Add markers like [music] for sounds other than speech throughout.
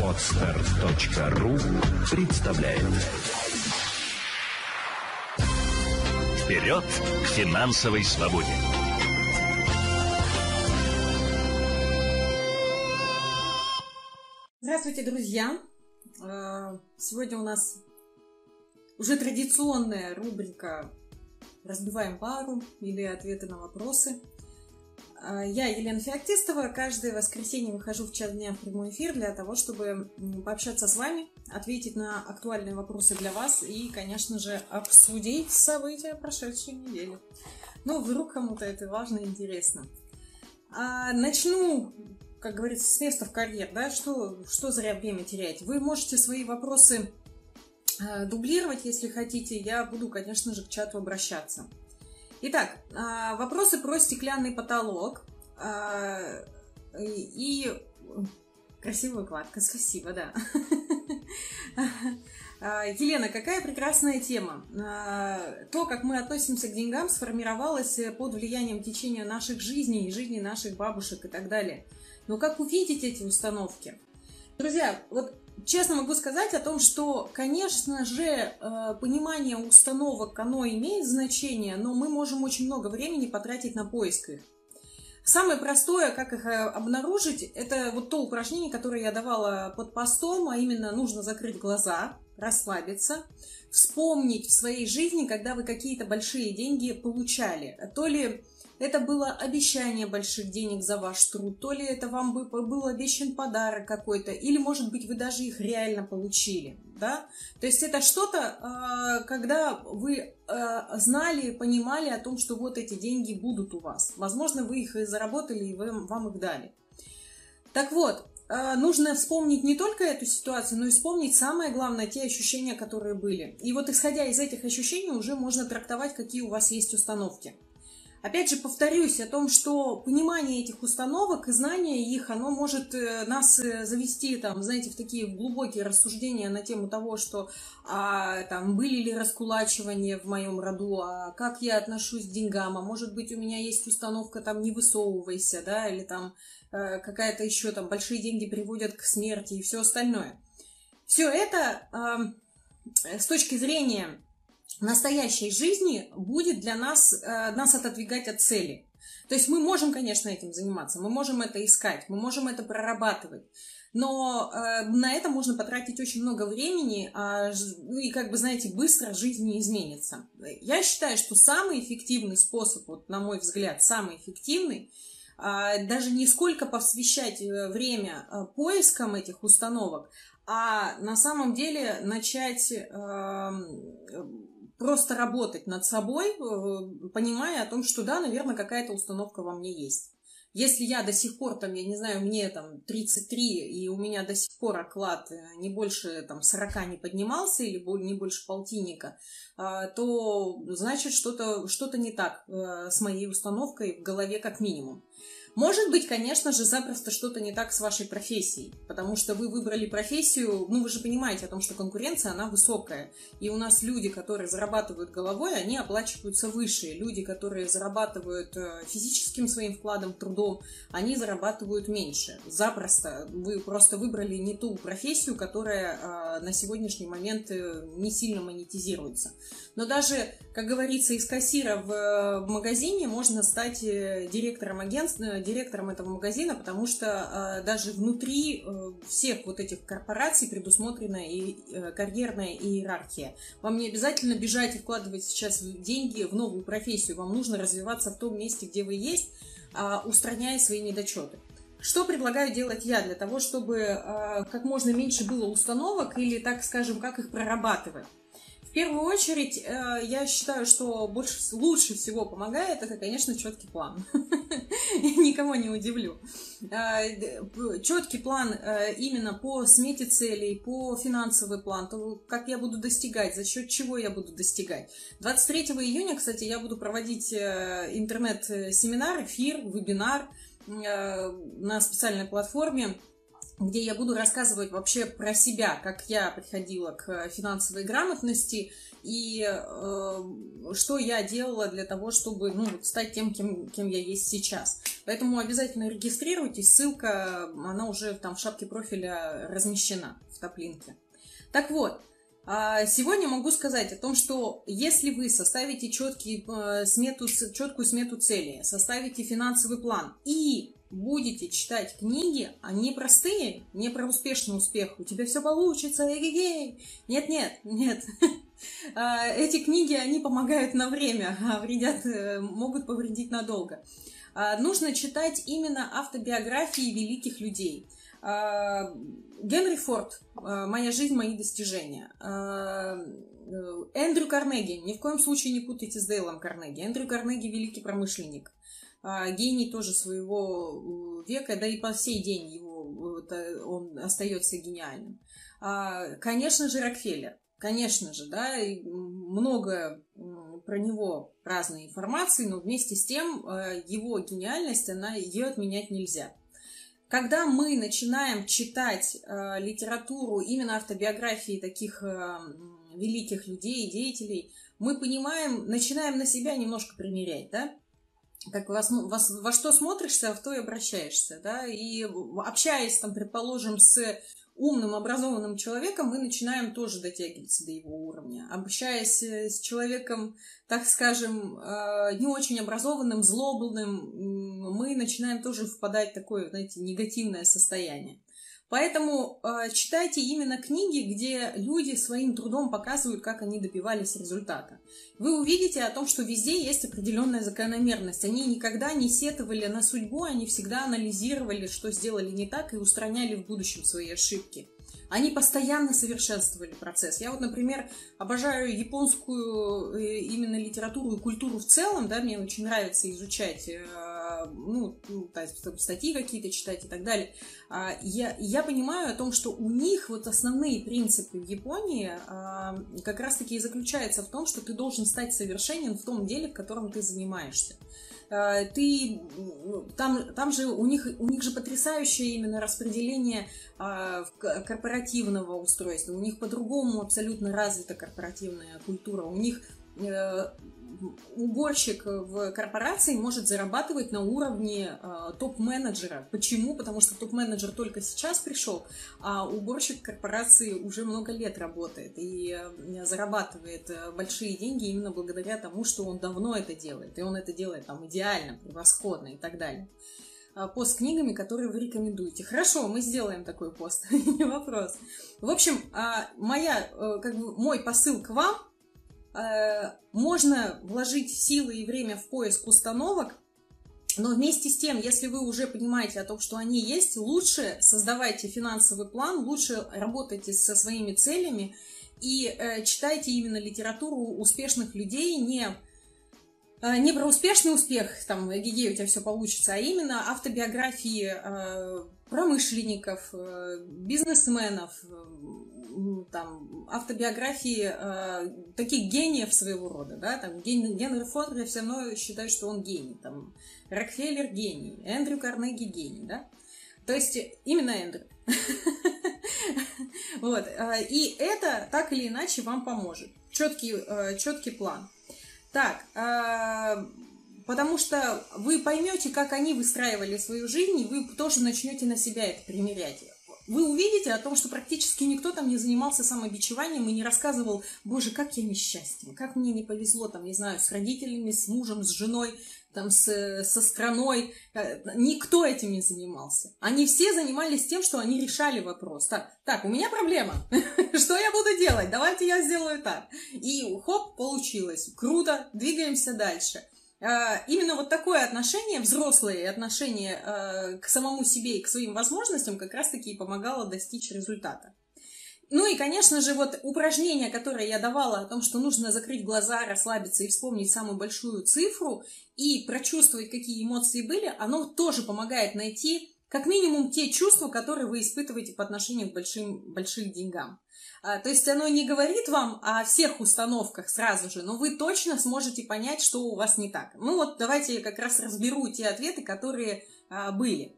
Отстар.ру представляет Вперед к финансовой свободе! Здравствуйте, друзья! Э, Сегодня у нас уже традиционная рубрика «Разбиваем пару» или «Ответы на вопросы». Э, Я, Елена Феоктистова, каждое воскресенье выхожу в час дня в прямой эфир для того, чтобы пообщаться с вами, ответить на актуальные вопросы для вас и, конечно же, обсудить события прошедшей недели. Ну, вдруг кому-то это важно и интересно. А, начну, как говорится, с места в карьер, да, что, что зря время терять. Вы можете свои вопросы э, дублировать, если хотите. Я буду, конечно же, к чату обращаться. Итак, а, вопросы про стеклянный потолок. а, И красивая кладка, спасибо, да. А, Елена, какая прекрасная тема. То, как мы относимся к деньгам, сформировалось под влиянием течения наших жизней, жизней наших бабушек и так далее. Но как увидеть эти установки? Друзья, вот честно могу сказать о том, что, конечно же, э, понимание установок, оно имеет значение, но мы можем очень много времени потратить на поиск их. Самое простое, как их э, обнаружить, это вот то упражнение, которое я давала под постом, а именно нужно закрыть глаза, расслабиться, вспомнить в своей жизни, когда вы какие-то большие деньги получали. То ли это было обещание больших денег за ваш труд, то ли это вам бы- был обещан подарок какой-то, или, может быть, вы даже их реально получили, да? То есть это что-то, э, когда вы э, знали, понимали о том, что вот эти деньги будут у вас. Возможно, вы их и заработали, и вам их дали. Так вот, э, нужно вспомнить не только эту ситуацию, но и вспомнить самое главное, те ощущения, которые были. И вот исходя из этих ощущений уже можно трактовать, какие у вас есть установки. Опять же, повторюсь о том, что понимание этих установок и знание их, оно может э, нас э, завести, там, знаете, в такие глубокие рассуждения на тему того, что а, там, были ли раскулачивания в моем роду, а как я отношусь к деньгам, а может быть, у меня есть установка, там, не высовывайся, да, или там э, какая-то еще, там, большие деньги приводят к смерти и все остальное. Все это э, с точки зрения настоящей жизни будет для нас, э, нас отодвигать от цели. То есть мы можем, конечно, этим заниматься, мы можем это искать, мы можем это прорабатывать. Но э, на это можно потратить очень много времени, а, ну и, как бы, знаете, быстро жизнь не изменится. Я считаю, что самый эффективный способ, вот, на мой взгляд, самый эффективный, а, даже не сколько посвящать э, время поискам этих установок, а на самом деле начать эм, просто работать над собой, э, понимая о том, что да, наверное, какая-то установка во мне есть. Если я до сих пор, там, я не знаю, мне там 33, и у меня до сих пор оклад э, не больше там 40 не поднимался, или не больше полтинника, а, то значит что-то что не так э, с моей установкой в голове как минимум. Может быть, конечно же, запросто что-то не так с вашей профессией, потому что вы выбрали профессию, ну вы же понимаете о том, что конкуренция, она высокая. И у нас люди, которые зарабатывают головой, они оплачиваются выше. Люди, которые зарабатывают э, физическим своим вкладом, трудом, они зарабатывают меньше. Запросто. Вы просто выбрали не ту профессию, которая э, на сегодняшний момент э, не сильно монетизируется. Но даже, как говорится, из кассира в, э, магазине можно стать э, директором агентства, директором этого магазина, потому что э, даже внутри э, всех вот этих корпораций предусмотрена и э, карьерная иерархия. Вам не обязательно бежать и вкладывать сейчас деньги в новую профессию. Вам нужно развиваться в том месте, где вы есть, а, устраняя свои недочеты. Что предлагаю делать я для того, чтобы э, как можно меньше было установок или, так скажем, как их прорабатывать? Первую очередь, э, я считаю, что больше, лучше всего помогает, это, конечно, четкий план. [laughs] Никого не удивлю. Четкий план э, именно по смете целей, по финансовый план, то как я буду достигать, за счет чего я буду достигать. 23 июня, кстати, я буду проводить э, интернет-семинар, эфир, вебинар э, на специальной платформе где я буду рассказывать вообще про себя, как я приходила к финансовой грамотности и э, что я делала для того, чтобы ну, стать тем, кем, кем я есть сейчас. Поэтому обязательно регистрируйтесь, ссылка, она уже там в шапке профиля размещена в топлинке. Так вот, а, Сегодня могу сказать о том, что если вы составите четкий, э, смету, четкую смету цели, составите финансовый план и будете читать книги, они простые, не про успешный успех, у тебя все получится, эгегей. Нет, нет, нет. [laughs] А, эти книги, они помогают на время, а вредят, э, могут повредить надолго. А, нужно читать именно автобиографии великих людей. Генри Форд «Моя жизнь, мои достижения». Э, Эндрю Карнеги, ни в коем случае не путайте с Дейлом Карнеги. Эндрю Карнеги – великий промышленник. А, гений тоже своего э, века, да и по сей день его, он остается гениальным. А, конечно же, Рокфеллер. Конечно же, да, и много про него разной информации, но вместе с тем э, его гениальность, она, ее отменять нельзя. Когда мы начинаем читать э, литературу, именно автобиографии таких э, великих людей, деятелей, мы понимаем, начинаем на себя немножко примерять, да, как вас, вас, во что смотришься, в то и обращаешься, да, и общаясь, там, предположим, с умным, образованным человеком, мы начинаем тоже дотягиваться до его уровня. Общаясь э, с человеком, так скажем, э, не очень образованным, злобным, мы начинаем тоже впадать в такое, знаете, негативное состояние. Поэтому э, читайте именно книги, где люди своим трудом показывают, как они добивались результата. Вы увидите о том, что везде есть определенная закономерность. Они никогда не сетовали на судьбу, они всегда анализировали, что сделали не так, и устраняли в будущем свои ошибки. Они постоянно совершенствовали процесс. Я вот, например, обожаю японскую э, именно литературу и культуру в целом, да, мне очень нравится изучать э, ну, ну статьи какие-то читать и так далее, а, я, я понимаю о том, что у них вот основные принципы в Японии а, как раз-таки и заключаются в том, что ты должен стать совершенен в том деле, в котором ты занимаешься ты там, там же у них у них же потрясающее именно распределение корпоративного устройства. У них по-другому абсолютно развита корпоративная культура. У них э, уборщик в корпорации может зарабатывать на уровне э, топ-менеджера. Почему? Потому что топ-менеджер только сейчас пришел, а уборщик корпорации уже много лет работает и э, зарабатывает э, большие деньги именно благодаря тому, что он давно это делает. И он это делает там идеально, превосходно и так далее пост с книгами, которые вы рекомендуете. Хорошо, мы сделаем такой пост, [laughs] не вопрос. В общем, моя, как бы, мой посыл к вам – Э, можно вложить силы и время в поиск установок, но вместе с тем, если вы уже понимаете о том, что они есть, лучше создавайте финансовый план, лучше работайте со своими целями и э, читайте именно литературу успешных людей, не, э, не про успешный успех, там, гигей, у тебя все получится, а именно автобиографии э, промышленников, э, бизнесменов, там, автобиографии э, таких гениев своего рода, да, там, Ген, Генри Форд, я все равно считаю, что он гений, там, Рокфеллер гений, Эндрю Карнеги гений, да, то есть именно Эндрю. [laughs] Вот, э, и это так или иначе вам поможет, четкий, э, четкий план. Так, э, потому что вы поймете, как они выстраивали свою жизнь, и вы тоже начнете на себя это примерять. Вы увидите о том, что практически никто там не занимался самобичеванием и не рассказывал, боже, как я несчастен, как мне не повезло, там, не знаю, с родителями, с мужем, с женой, там, с, со страной. Э, никто этим не занимался. Они все занимались тем, что они решали вопрос. Так, так у меня проблема. [laughs] Что я буду делать? Давайте я сделаю так. И хоп, получилось. Круто, двигаемся дальше. А, именно вот такое отношение, взрослое отношение а, к самому себе и к своим возможностям как раз-таки и помогало достичь результата. Ну и, конечно же, вот упражнение, которое я давала о том, что нужно закрыть глаза, расслабиться и вспомнить самую большую цифру и прочувствовать, какие эмоции были, оно тоже помогает найти как минимум те чувства, которые вы испытываете по отношению к большим, большим деньгам. А, то есть оно не говорит вам о всех установках сразу же, но вы точно сможете понять, что у вас не так. Ну вот давайте я как раз разберу те ответы, которые а, были.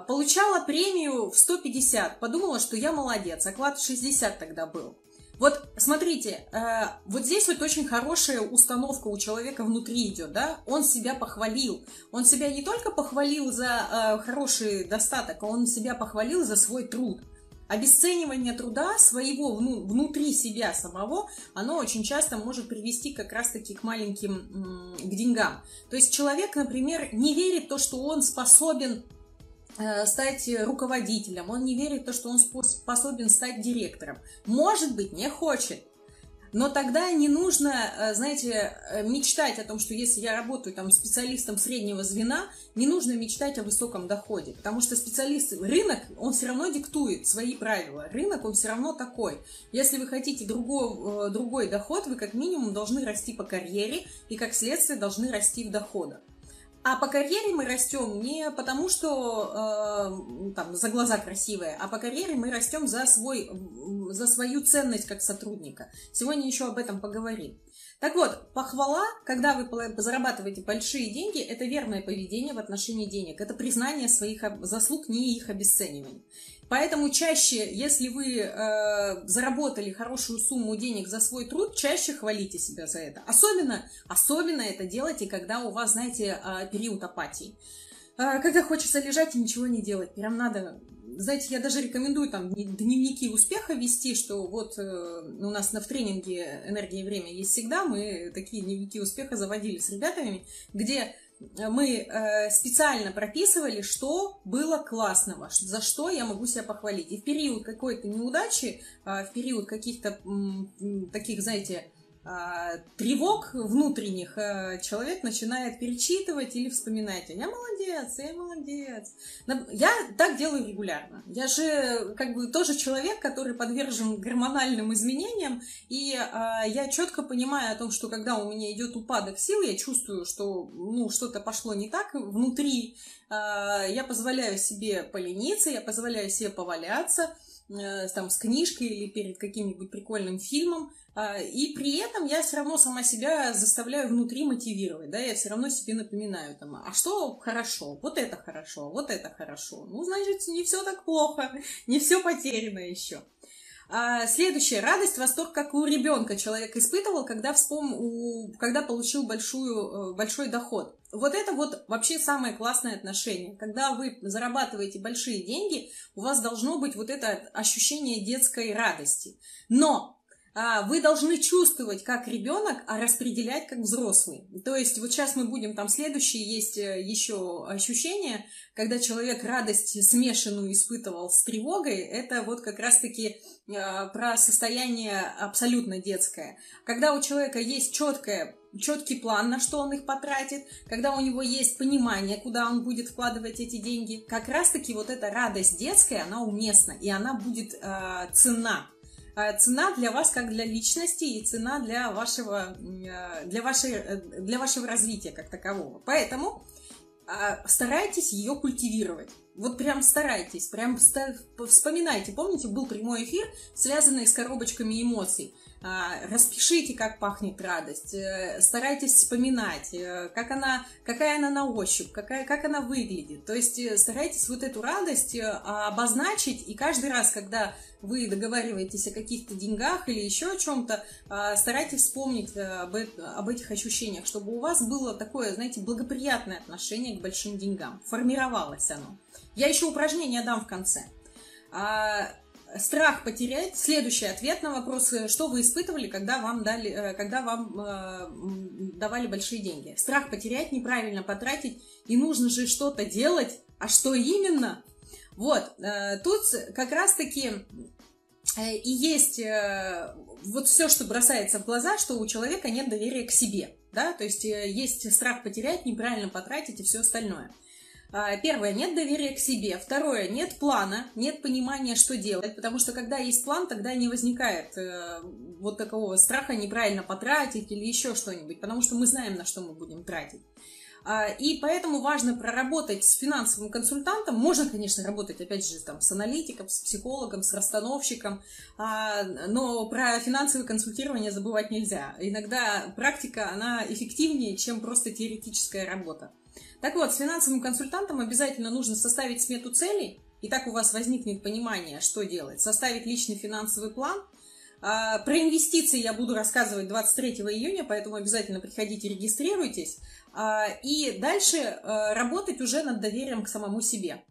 Получала премию в 150, подумала, что я молодец, оклад 60 тогда был. Вот смотрите, э, вот здесь вот очень хорошая установка у человека внутри идет, да, он себя похвалил, он себя не только похвалил за э, хороший достаток, а он себя похвалил за свой труд. Обесценивание труда своего ну, внутри себя самого, оно очень часто может привести как раз-таки к маленьким, к деньгам. То есть человек, например, не верит в то, что он способен стать руководителем, он не верит в то, что он способен стать директором. Может быть, не хочет. Но тогда не нужно, э, знаете, э, мечтать о том, что если я работаю там специалистом среднего звена, не нужно мечтать о высоком доходе, потому что специалист, рынок, он все равно диктует свои правила. Рынок, он все равно такой. Если вы хотите другой, другой доход, вы как минимум должны расти по карьере и как следствие должны расти в доходах. А по карьере мы растем не потому, что э, там за глаза красивые, а по карьере мы растем за свой, за свою ценность как сотрудника. Сегодня еще об этом поговорим. Так вот, похвала, когда вы зарабатываете большие деньги, это верное поведение в отношении денег. Это признание своих заслуг, не их обесценивание. Поэтому чаще, если вы э, заработали хорошую сумму денег за свой труд, чаще хвалите себя за это. Особенно, особенно это делайте, когда у вас, знаете, э, период апатии. Э, когда хочется лежать и ничего не делать. Прям надо знаете, я даже рекомендую там дневники успеха вести, что вот э, у нас на в тренинге «Энергия и время» есть всегда, мы такие дневники успеха заводили с ребятами, где мы э, специально прописывали, что было классного, за что я могу себя похвалить. И в период какой-то неудачи, э, в период каких-то таких, знаете, а, тревог внутренних э, человек начинает перечитывать или вспоминать. Я молодец, я молодец. Я так делаю регулярно. Я же как бы тоже человек, который подвержен гормональным изменениям, и а, я четко понимаю о том, что когда у меня идет упадок сил, я чувствую, что ну, что-то пошло не так внутри, а, я позволяю себе полениться, я позволяю себе поваляться, там, с книжкой или перед каким-нибудь прикольным фильмом, а, и при этом я все равно сама себя заставляю внутри мотивировать, да, я все равно себе напоминаю, там, а что хорошо, вот это хорошо, вот это хорошо. Ну, значит, не все так плохо, [laughs] не все потеряно еще. А, следующее. Радость, восторг, как у ребенка человек испытывал, когда, вспом... когда получил большую, э, большой доход. Вот это вот вообще самое классное отношение. Когда вы зарабатываете большие деньги, у вас должно быть вот это ощущение детской радости. Но вы должны чувствовать как ребенок, а распределять как взрослый. То есть вот сейчас мы будем, там следующие есть э, еще ощущения, когда человек радость смешанную испытывал с тревогой, это вот как раз-таки а, про состояние абсолютно детское. Когда у человека есть четкое четкий план, на что он их потратит, когда у него есть понимание, куда он будет вкладывать эти деньги, как раз-таки вот эта радость детская, она уместна, и она будет э, цена. А, цена для вас как для личности и цена для вашего, э, для вашей, э, для вашего развития как такового. Поэтому а, старайтесь ее культивировать. Вот прям старайтесь, прям вспоминайте. Помните, был прямой эфир, связанный с коробочками эмоций. А, распишите, как пахнет радость, э, старайтесь вспоминать, э, как она, какая она на ощупь, какая, как она выглядит. То есть э, старайтесь вот эту радость обозначить, и каждый раз, когда вы договариваетесь о каких-то деньгах или еще о чем-то, старайтесь вспомнить об, об этих ощущениях, чтобы у вас было такое, знаете, благоприятное отношение к большим деньгам. Формировалось оно. Я еще упражнение дам в конце. Страх потерять. Следующий ответ на вопрос, э, что вы испытывали, когда вам, дали, э, когда вам э, давали большие деньги. Страх потерять, неправильно потратить, и нужно же что-то делать, а что именно? Вот, э, тут как раз-таки э, и есть э, вот все, что бросается в глаза, что у человека нет доверия к себе, да, то есть есть страх потерять, неправильно потратить и все остальное. А, первое, нет доверия к себе. Второе, нет плана, нет понимания, что делать, потому что когда есть план, тогда не возникает э, вот такого страха неправильно потратить или еще что-нибудь, потому что мы знаем, на что мы будем тратить. А, и поэтому важно проработать с финансовым консультантом. Можно, конечно, работать, опять же, там, с аналитиком, с психологом, с расстановщиком, а, но про финансовое консультирование забывать нельзя. Иногда практика, она эффективнее, чем просто теоретическая работа. Так вот, с финансовым консультантом обязательно нужно составить смету целей, и так у вас возникнет понимание, что делать. Составить личный финансовый план. А, про инвестиции я буду рассказывать 23 июня, поэтому обязательно приходите, регистрируйтесь. А, и дальше а, работать уже над доверием к самому себе.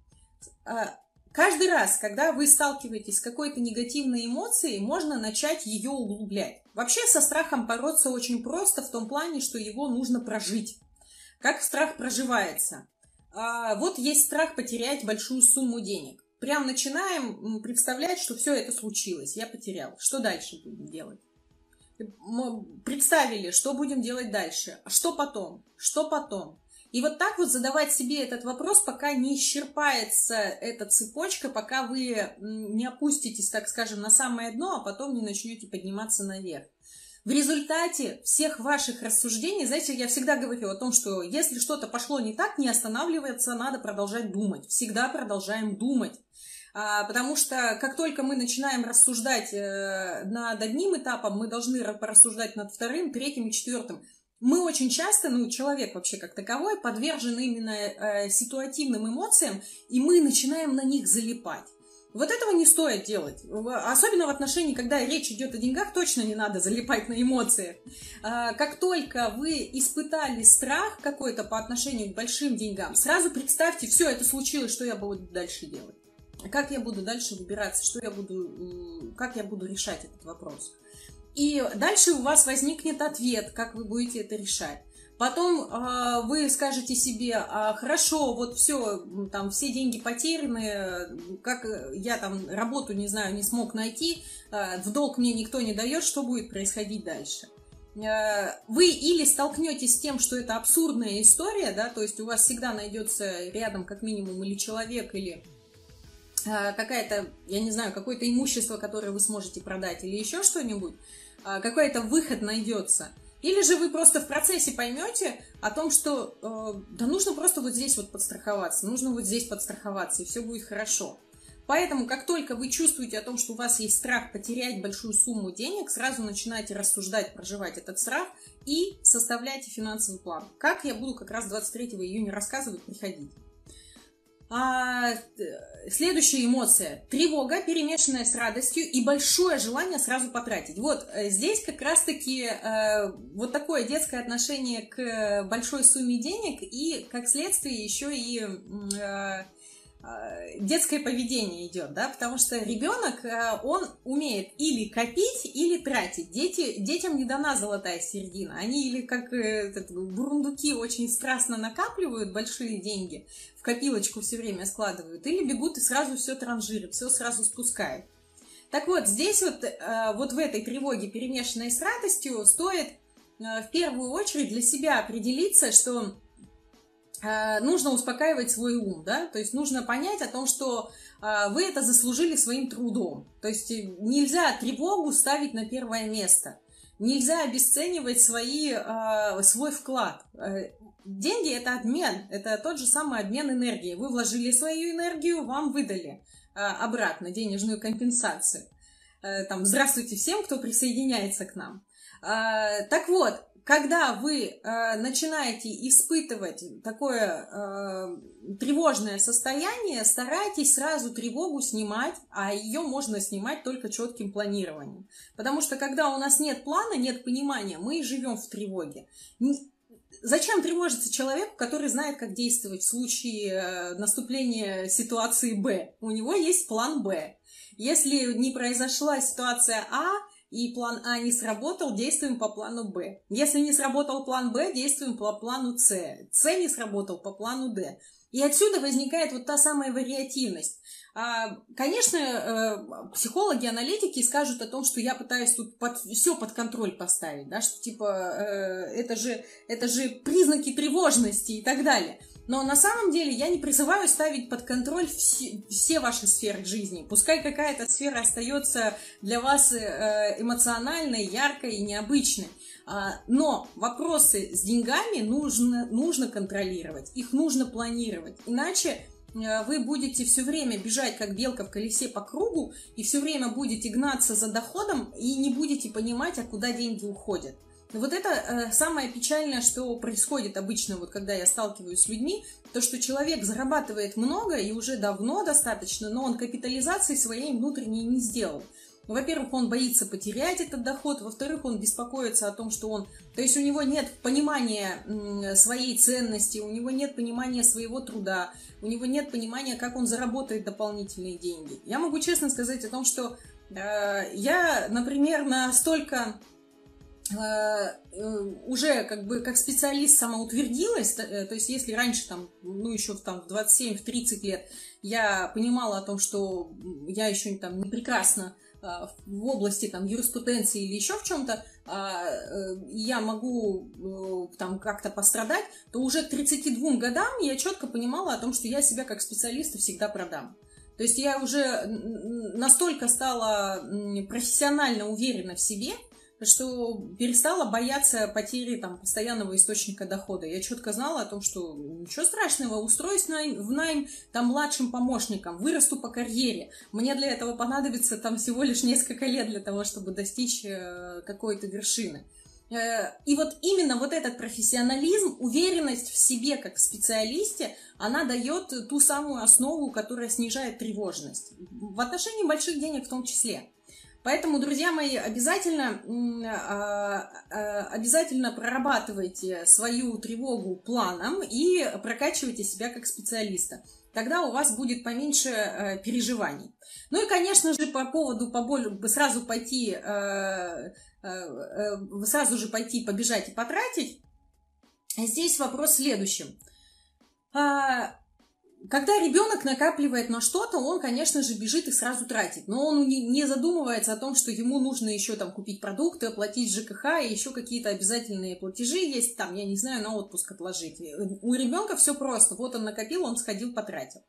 Каждый раз, когда вы сталкиваетесь с какой-то негативной эмоцией, можно начать ее углублять. Вообще со страхом бороться очень просто в том плане, что его нужно прожить. Как страх проживается? А, вот есть страх потерять большую сумму денег. Прям начинаем представлять, что все это случилось, я потерял. Что дальше будем делать? Мы представили, что будем делать дальше, а что потом, что потом. И вот так вот задавать себе этот вопрос, пока не исчерпается эта цепочка, пока вы не опуститесь, так скажем, на самое дно, а потом не начнете подниматься наверх. В результате всех ваших рассуждений, знаете, я всегда говорю о том, что если что-то пошло не так, не останавливаться, надо продолжать думать. Всегда продолжаем думать. А, потому что как только мы начинаем рассуждать э, над одним этапом, мы должны порассуждать над вторым, третьим и четвертым мы очень часто, ну, человек вообще как таковой, подвержен именно э, ситуативным эмоциям, и мы начинаем на них залипать. Вот этого не стоит делать. Особенно в отношении, когда речь идет о деньгах, точно не надо залипать на эмоции. А, как только вы испытали страх какой-то по отношению к большим деньгам, сразу представьте, все это случилось, что я буду дальше делать. Как я буду дальше выбираться, что я буду, как я буду решать этот вопрос. И дальше у вас возникнет ответ, как вы будете это решать. Потом э, вы скажете себе, а, хорошо, вот все, там все деньги потеряны, как я там работу, не знаю, не смог найти, э, в долг мне никто не дает, что будет происходить дальше? Э, вы или столкнетесь с тем, что это абсурдная история, да, то есть у вас всегда найдется рядом как минимум или человек, или э, какая-то, я не знаю, какое-то имущество, которое вы сможете продать, или еще что-нибудь, а, какой-то выход найдется. Или же вы просто в процессе поймете о том, что э, да нужно просто вот здесь вот подстраховаться, нужно вот здесь подстраховаться, и все будет хорошо. Поэтому, как только вы чувствуете о том, что у вас есть страх потерять большую сумму денег, сразу начинайте рассуждать, проживать этот страх и составляйте финансовый план. Как я буду как раз 23 июня рассказывать, приходите. А, следующая эмоция. Тревога, перемешанная с радостью и большое желание сразу потратить. Вот э, здесь как раз-таки э, вот такое детское отношение к большой сумме денег и, как следствие, еще и э, Э, детское поведение идет, да, потому что ребенок, э, он умеет или копить, или тратить. Дети, детям не дана золотая середина. Они или как э, этот, бурундуки очень страстно накапливают большие деньги, в копилочку все время складывают, или бегут и сразу все транжирят, все сразу спускают. Так вот, здесь вот, вот в этой тревоге, перемешанной с радостью, стоит в первую очередь для себя определиться, что Э, нужно успокаивать свой ум, да, то есть нужно понять о том, что э, вы это заслужили своим трудом. То есть э, нельзя тревогу ставить на первое место. Нельзя обесценивать свои, свой вклад. Деньги – это обмен, это тот же самый обмен энергии. Вы вложили свою энергию, вам выдали обратно денежную компенсацию. Там, здравствуйте всем, кто присоединяется к нам. Так вот, когда вы э, начинаете испытывать такое э, тревожное состояние, старайтесь сразу тревогу снимать, а ее можно снимать только четким планированием. Потому что когда у нас нет плана, нет понимания, мы живем в тревоге. Зачем тревожиться человеку, который знает, как действовать в случае э, наступления ситуации Б? У него есть план Б. Если не произошла ситуация А, и план А не сработал, действуем по плану Б. Если не сработал план Б, действуем по плану С. С не сработал по плану Д. И отсюда возникает вот та самая вариативность. А, конечно, э, психологи, аналитики скажут о том, что я пытаюсь тут под, все под контроль поставить, да, что типа э, это, же, это же признаки тревожности и так далее. Но на самом деле я не призываю ставить под контроль все, все ваши сферы жизни. Пускай какая-то сфера остается для вас э, эмоциональной, яркой и необычной. А, но вопросы с деньгами нужно, нужно контролировать, их нужно планировать. Иначе э, вы будете все время бежать, как белка в колесе по кругу, и все время будете гнаться за доходом и не будете понимать, а куда деньги уходят. Вот это э, самое печальное, что происходит обычно, вот когда я сталкиваюсь с людьми, то, что человек зарабатывает много и уже давно достаточно, но он капитализации своей внутренней не сделал. Во-первых, он боится потерять этот доход, во-вторых, он беспокоится о том, что он... То есть у него нет понимания своей ценности, у него нет понимания своего труда, у него нет понимания, как он заработает дополнительные деньги. Я могу честно сказать о том, что э, я, например, настолько уже как бы как специалист самоутвердилась, э, то есть если раньше там, ну еще там, в 27-30 лет я понимала о том, что я еще там не прекрасна в области там юриспруденции или еще в чем-то, а, я могу там как-то пострадать, то уже к 32 годам я четко понимала о том, что я себя как специалиста всегда продам. То есть я уже настолько стала профессионально уверена в себе, что перестала бояться потери там, постоянного источника дохода. Я четко знала о том, что ничего страшного, устроюсь найм, в найм там младшим помощником, вырасту по карьере. Мне для этого понадобится там всего лишь несколько лет для того, чтобы достичь э, какой-то вершины. Э, и вот именно вот этот профессионализм, уверенность в себе как в специалисте, она дает ту самую основу, которая снижает тревожность. В отношении больших денег в том числе. Поэтому, друзья мои, обязательно, а, а, обязательно прорабатывайте свою тревогу планом и прокачивайте себя как специалиста. Тогда у вас будет поменьше э, переживаний. Ну и, конечно же, по поводу поболь... сразу пойти, э, э, сразу же пойти, побежать и потратить, здесь вопрос в следующем. Когда ребенок накапливает на что-то, он, конечно же, бежит и сразу тратит. Но он не задумывается о том, что ему нужно еще там купить продукты, оплатить ЖКХ и еще какие-то обязательные платежи есть, там, я не знаю, на отпуск отложить. У ребенка все просто. Вот он накопил, он сходил, потратил.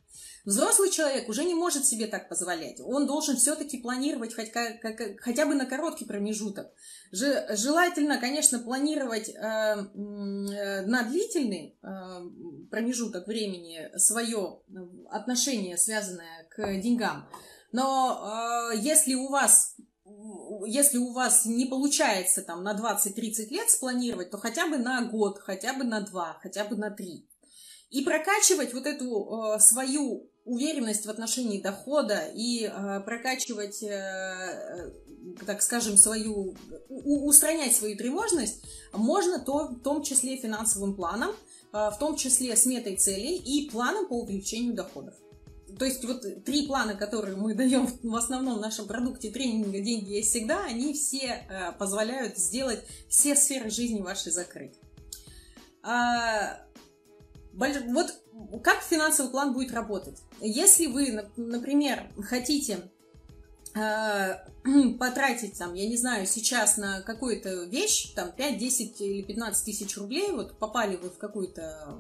Взрослый человек уже не может себе так позволять. Он должен все-таки планировать хоть, как, как, хотя бы на короткий промежуток. Желательно, конечно, планировать э, э, на длительный э, промежуток времени свое отношение, связанное к деньгам. Но если у вас если у вас не получается там на 20-30 лет спланировать, то хотя бы на год, хотя бы на два, хотя бы на три. И прокачивать вот эту э, свою уверенность в отношении дохода и э, прокачивать, э, так скажем, свою, у, устранять свою тревожность можно то, в том числе финансовым планом, э, в том числе сметой целей и планом по увеличению доходов. То есть вот три плана, которые мы даем в основном в нашем продукте тренинга «Деньги есть всегда», они все э, позволяют сделать все сферы жизни вашей закрыть. А, вот как финансовый план будет работать? Если вы, например, хотите э, [clears throat] потратить там, я не знаю, сейчас на какую-то вещь, там 5, 10 или 15 тысяч рублей, вот попали вы в какую-то,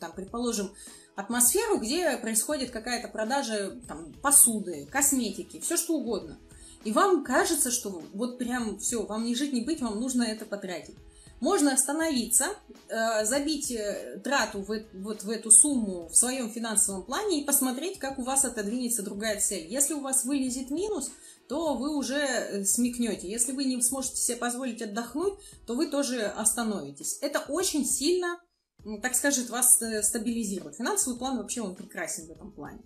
там, предположим, атмосферу, где происходит какая-то продажа там, посуды, косметики, все что угодно. И вам кажется, что вот прям все, вам не жить, не быть, вам нужно это потратить. Можно остановиться, э, забить э, трату в, вот в эту сумму в своем финансовом плане и посмотреть, как у вас отодвинется другая цель. Если у вас вылезет минус, то вы уже э, смекнете. Если вы не сможете себе позволить отдохнуть, то вы тоже остановитесь. Это очень сильно, так скажет, вас стабилизирует. Финансовый план вообще он прекрасен в этом плане.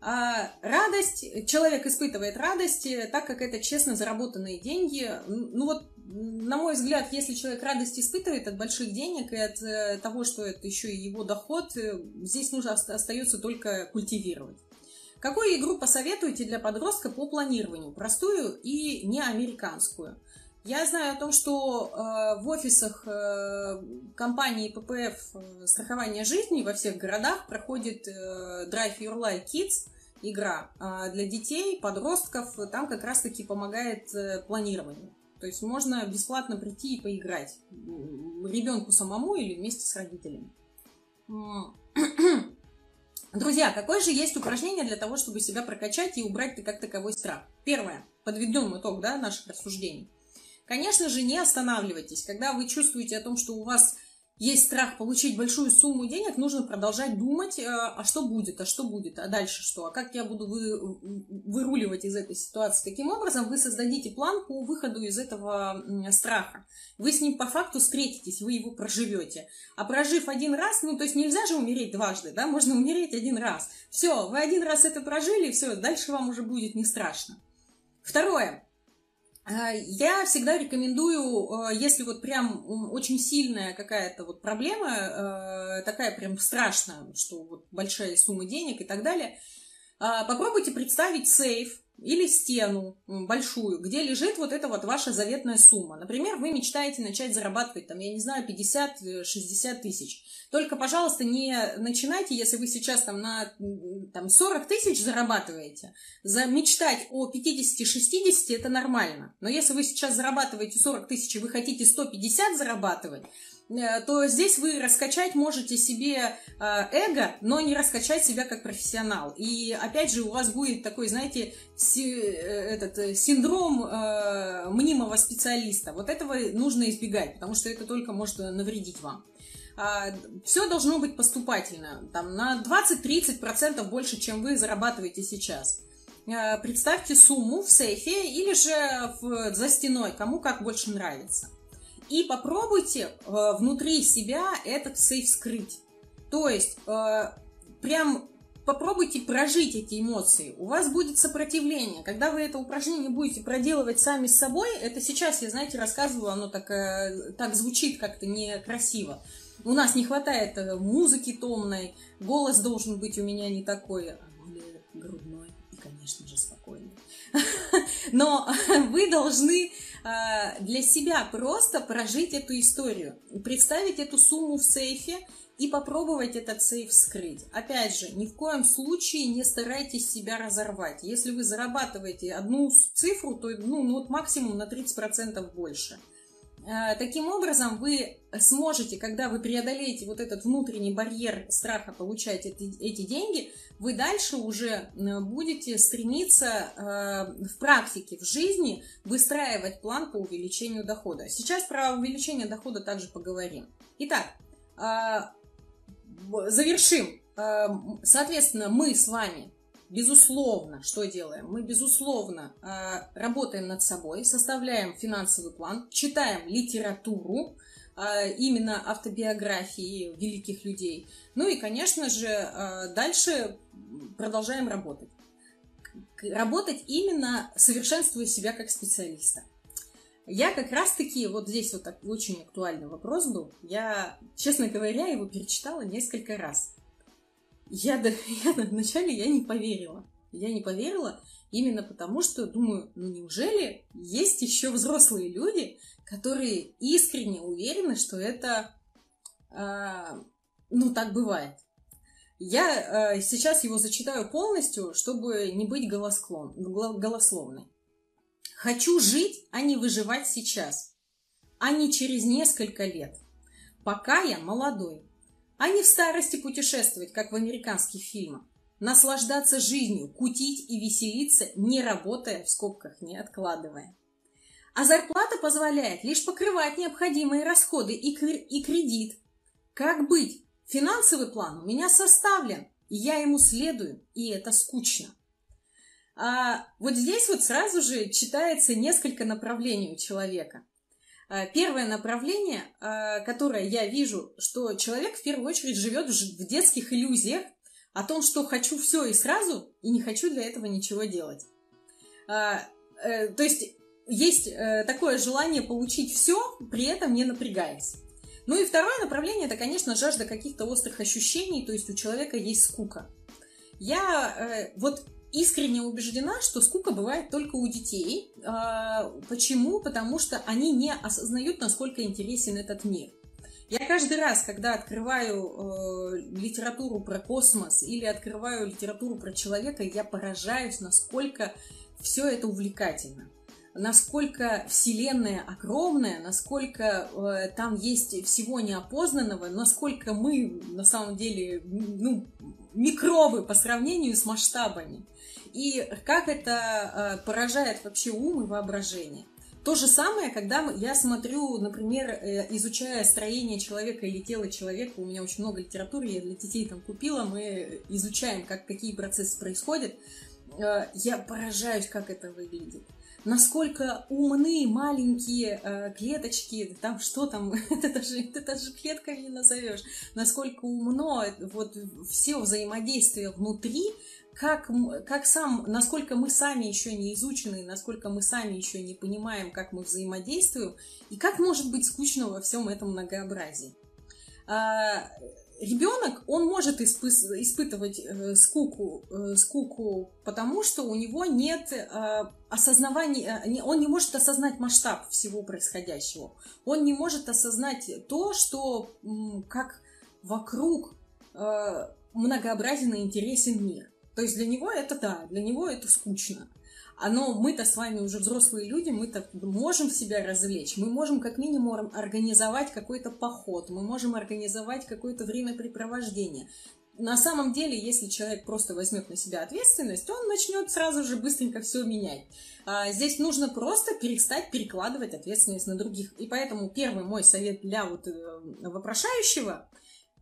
А радость, человек испытывает радость, так как это честно заработанные деньги. Ну вот на мой взгляд, если человек радость испытывает от больших денег и от э, того, что это еще и его доход, э, здесь нужно остается только культивировать. Какую игру посоветуете для подростка по планированию? Простую и не американскую. Я знаю о том, что э, в офисах э, компании ППФ э, страхования жизни во всех городах проходит э, Drive Your Life Kids игра э, для детей, подростков. Там как раз-таки помогает э, планированию. То есть можно бесплатно прийти и поиграть ребенку самому или вместе с родителями. [clears throat] Друзья, какое же есть упражнение для того, чтобы себя прокачать и убрать ты как таковой страх? Первое. Подведем итог да, наших рассуждений. Конечно же, не останавливайтесь. Когда вы чувствуете о том, что у вас есть страх получить большую сумму денег, нужно продолжать думать, э, а что будет, а что будет, а дальше что, а как я буду вы, выруливать из этой ситуации. Таким образом, вы создадите план по выходу из этого страха. Вы с ним по факту встретитесь, вы его проживете. А прожив один раз, ну, то есть нельзя же умереть дважды, да, можно умереть один раз. Все, вы один раз это прожили, все, дальше вам уже будет не страшно. Второе. А, я всегда рекомендую, а, если вот прям очень сильная какая-то вот проблема, а, такая прям страшная, что вот большая сумма денег и так далее, попробуйте представить сейф, или стену большую, где лежит вот эта вот ваша заветная сумма. Например, вы мечтаете начать зарабатывать, там, я не знаю, 50-60 э, тысяч. Только, пожалуйста, не начинайте, если вы сейчас там на там, 40 тысяч зарабатываете. За мечтать о 50-60 это нормально. Но если вы сейчас зарабатываете 40 тысяч и вы хотите 150 зарабатывать, то здесь вы раскачать можете себе э, эго, но не раскачать себя как профессионал. И опять же у вас будет такой, знаете, э, этот синдром мнимого специалиста. Вот этого нужно избегать, потому что это только может навредить вам. А, Все должно быть поступательно, там на 20-30% больше, чем вы зарабатываете сейчас. Представьте сумму в сейфе или же в, за стеной, кому как больше нравится и попробуйте э, внутри себя этот сейф скрыть. То есть э, прям попробуйте прожить эти эмоции. У вас будет сопротивление. Когда вы это упражнение будете проделывать сами с собой, это сейчас, я, знаете, рассказываю, оно так, э, так звучит как-то некрасиво. У нас не хватает э, музыки томной, голос должен быть у меня не такой, а более грудной и, конечно же, спокойный. [laughs] Но [laughs] вы должны для себя просто прожить эту историю, представить эту сумму в сейфе и попробовать этот сейф скрыть. Опять же, ни в коем случае не старайтесь себя разорвать. Если вы зарабатываете одну цифру, то ну, ну, вот максимум на 30% больше – Э, таким образом, вы сможете, когда вы преодолеете вот этот внутренний барьер страха получать эти, эти деньги, вы дальше уже будете стремиться э, в практике, в жизни выстраивать план по увеличению дохода. Сейчас про увеличение дохода также поговорим. Итак, э, завершим. Соответственно, мы с вами безусловно, что делаем? Мы, безусловно, а, работаем над собой, составляем финансовый план, читаем литературу, а, именно автобиографии великих людей. Ну и, конечно же, а, дальше продолжаем работать. Работать именно совершенствуя себя как специалиста. Я как раз-таки, вот здесь вот очень актуальный вопрос был, я, честно говоря, его перечитала несколько раз. Я, [laughs] я вначале я не поверила. Я не поверила именно потому, что думаю, ну неужели есть еще взрослые люди, которые искренне уверены, что это, э, ну так бывает. Я э, сейчас его зачитаю полностью, чтобы не быть голосклон, голословной. Хочу жить, а не выживать сейчас, а не через несколько лет, пока я молодой, а не в старости путешествовать, как в американских фильмах. Наслаждаться жизнью, кутить и веселиться, не работая, в скобках не откладывая. А зарплата позволяет лишь покрывать необходимые расходы и, и кредит. Как быть? Финансовый план у меня составлен, и я ему следую, и это скучно. А вот здесь вот сразу же читается несколько направлений у человека. Э, первое направление, э, которое я вижу, что человек в первую очередь живет в детских иллюзиях о том, что хочу все и сразу, и не хочу для этого ничего делать. Э, то есть есть такое желание получить все, при этом не напрягаясь. Ну и второе направление, это, конечно, жажда каких-то острых ощущений, то есть у человека есть скука. Я вот искренне убеждена, что скука бывает только у детей. А, почему? Потому что они не осознают, насколько интересен этот мир. Я каждый раз, когда открываю э, литературу про космос или открываю литературу про человека, я поражаюсь, насколько все это увлекательно. Насколько Вселенная огромная, насколько э, там есть всего неопознанного, насколько мы на самом деле ну, микробы по сравнению с масштабами и как это э, поражает вообще ум и воображение. То же самое, когда я смотрю, например, э, изучая строение человека или тело человека, у меня очень много литературы, я для детей там купила, мы изучаем, как, какие процессы происходят, э, я поражаюсь, как это выглядит насколько умны маленькие клеточки, там что там, [laughs] это даже, это даже клетками не назовешь, насколько умно вот все взаимодействие внутри, как, как сам, насколько мы сами еще не изучены, насколько мы сами еще не понимаем, как мы взаимодействуем, и как может быть скучно во всем этом многообразии. А, ребенок, он может испы испытывать э, скуку, э, скуку, потому что у него нет э, осознавания, э, он не может осознать масштаб всего происходящего. Он не может осознать то, что как вокруг э, многообразен и интересен мир. То есть для него это да, для него это скучно. А но мы-то с вами уже взрослые люди, мы-то можем себя развлечь, мы можем как минимум организовать какой-то поход, мы можем организовать какое-то времяпрепровождение. На самом деле, если человек просто возьмет на себя ответственность, он начнет сразу же быстренько все менять. А здесь нужно просто перестать перекладывать ответственность на других. И поэтому первый мой совет для вот э, вопрошающего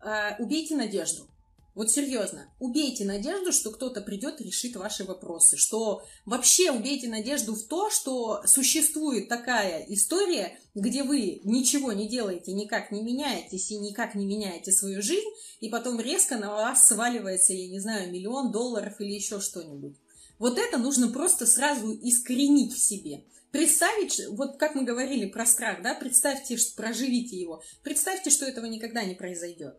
э, – убейте надежду. Вот серьезно, убейте надежду, что кто-то придет и решит ваши вопросы. Что вообще убейте надежду в то, что существует такая история, где вы ничего не делаете, никак не меняетесь и никак не меняете свою жизнь, и потом резко на вас сваливается, я не знаю, миллион долларов или еще что-нибудь. Вот это нужно просто сразу искоренить в себе. Представить, вот как мы говорили про страх, да, представьте, проживите его. Представьте, что этого никогда не произойдет.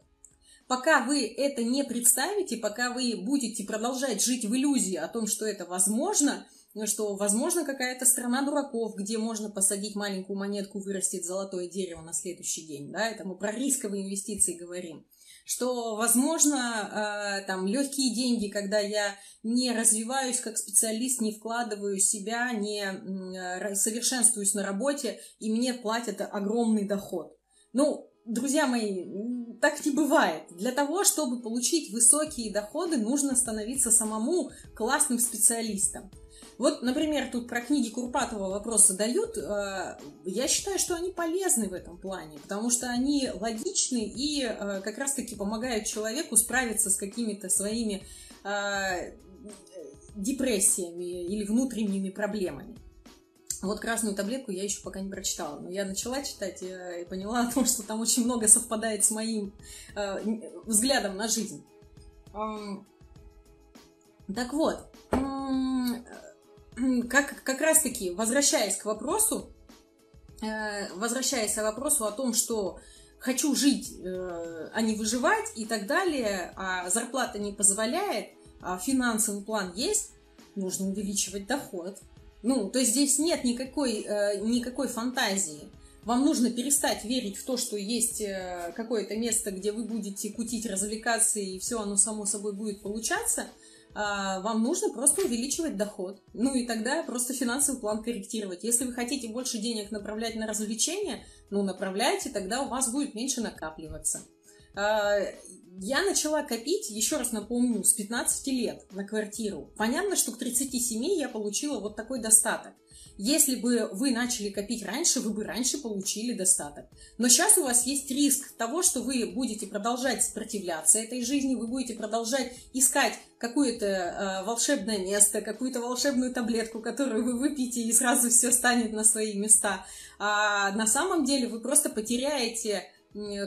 Пока вы это не представите, пока вы будете продолжать жить в иллюзии о том, что это возможно, что возможно какая-то страна дураков, где можно посадить маленькую монетку, вырастет золотое дерево на следующий день, да, это мы про рисковые инвестиции говорим, что возможно э, там легкие деньги, когда я не развиваюсь как специалист, не вкладываю себя, не совершенствуюсь на работе, и мне платят огромный доход. Ну, друзья мои, так не бывает. Для того, чтобы получить высокие доходы, нужно становиться самому классным специалистом. Вот, например, тут про книги Курпатова вопросы дают. Э, я считаю, что они полезны в этом плане, потому что они логичны и э, как раз-таки помогают человеку справиться с какими-то своими э, депрессиями или внутренними проблемами. Вот красную таблетку я еще пока не прочитала, но я начала читать и, поняла о том, что там очень много совпадает с моим э, взглядом на жизнь. Так вот, как, как раз-таки, возвращаясь к вопросу, э, возвращаясь к вопросу о том, что хочу жить, э, а не выживать и так далее, а зарплата не позволяет, а финансовый план есть, нужно увеличивать доход. Ну, то есть здесь нет никакой, э, никакой фантазии. Вам нужно перестать верить в то, что есть э, какое-то место, где вы будете кутить, развлекаться, и все оно само собой будет получаться. А вам нужно просто увеличивать доход. Ну и тогда просто финансовый план корректировать. Если вы хотите больше денег направлять на развлечения, ну направляйте, тогда у вас будет меньше накапливаться. А, я начала копить, еще раз напомню, с 15 лет на квартиру. Понятно, что к 37 я получила вот такой достаток. Если бы вы начали копить раньше, вы бы раньше получили достаток. Но сейчас у вас есть риск того, что вы будете продолжать сопротивляться этой жизни, вы будете продолжать искать какое-то э, волшебное место, какую-то волшебную таблетку, которую вы выпьете, и сразу все станет на свои места. А на самом деле вы просто потеряете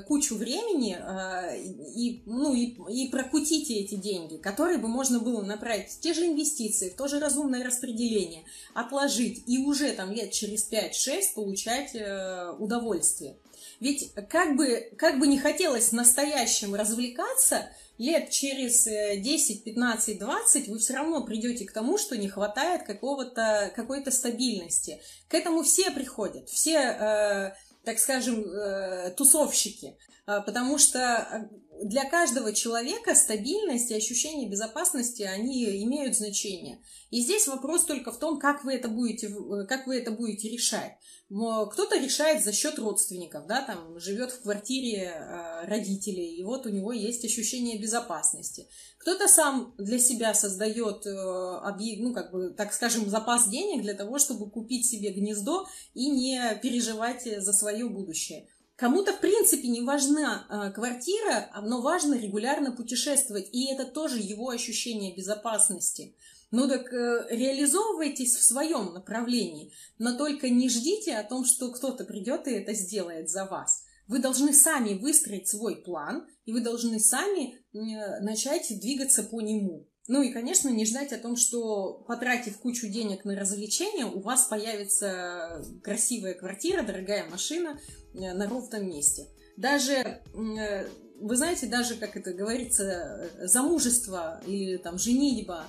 кучу времени э, и, ну, и, и прокутите эти деньги, которые бы можно было направить в те же инвестиции, в то же разумное распределение, отложить и уже там лет через 5-6 получать э, удовольствие. Ведь как бы, как бы не хотелось настоящим развлекаться, лет через 10, 15, 20 вы все равно придете к тому, что не хватает какого-то, какой-то стабильности. К этому все приходят, все... Так скажем, э, тусовщики. потому что для каждого человека стабильность и ощущение безопасности, они имеют значение. И здесь вопрос только в том, как вы это будете, э, как вы это будете решать. Кто-то решает за счет родственников, да, там живет в квартире э, родителей, и вот у него есть ощущение безопасности. Кто-то сам для себя создает, э, ну, как бы, так скажем, запас денег для того, чтобы купить себе гнездо и не переживать за свое будущее. Кому-то, в принципе, не важна э, квартира, но важно регулярно путешествовать, и это тоже его ощущение безопасности. Ну так э, реализовывайтесь в своем направлении, но только не ждите о том, что кто-то придет и это сделает за вас. Вы должны сами выстроить свой план, и вы должны сами э, начать двигаться по нему. Ну и, конечно, не ждать о том, что потратив кучу денег на развлечения, у вас появится красивая квартира, дорогая машина – Э, на ровном месте. Даже, э, вы знаете, даже, как это говорится, э, замужество или там женитьба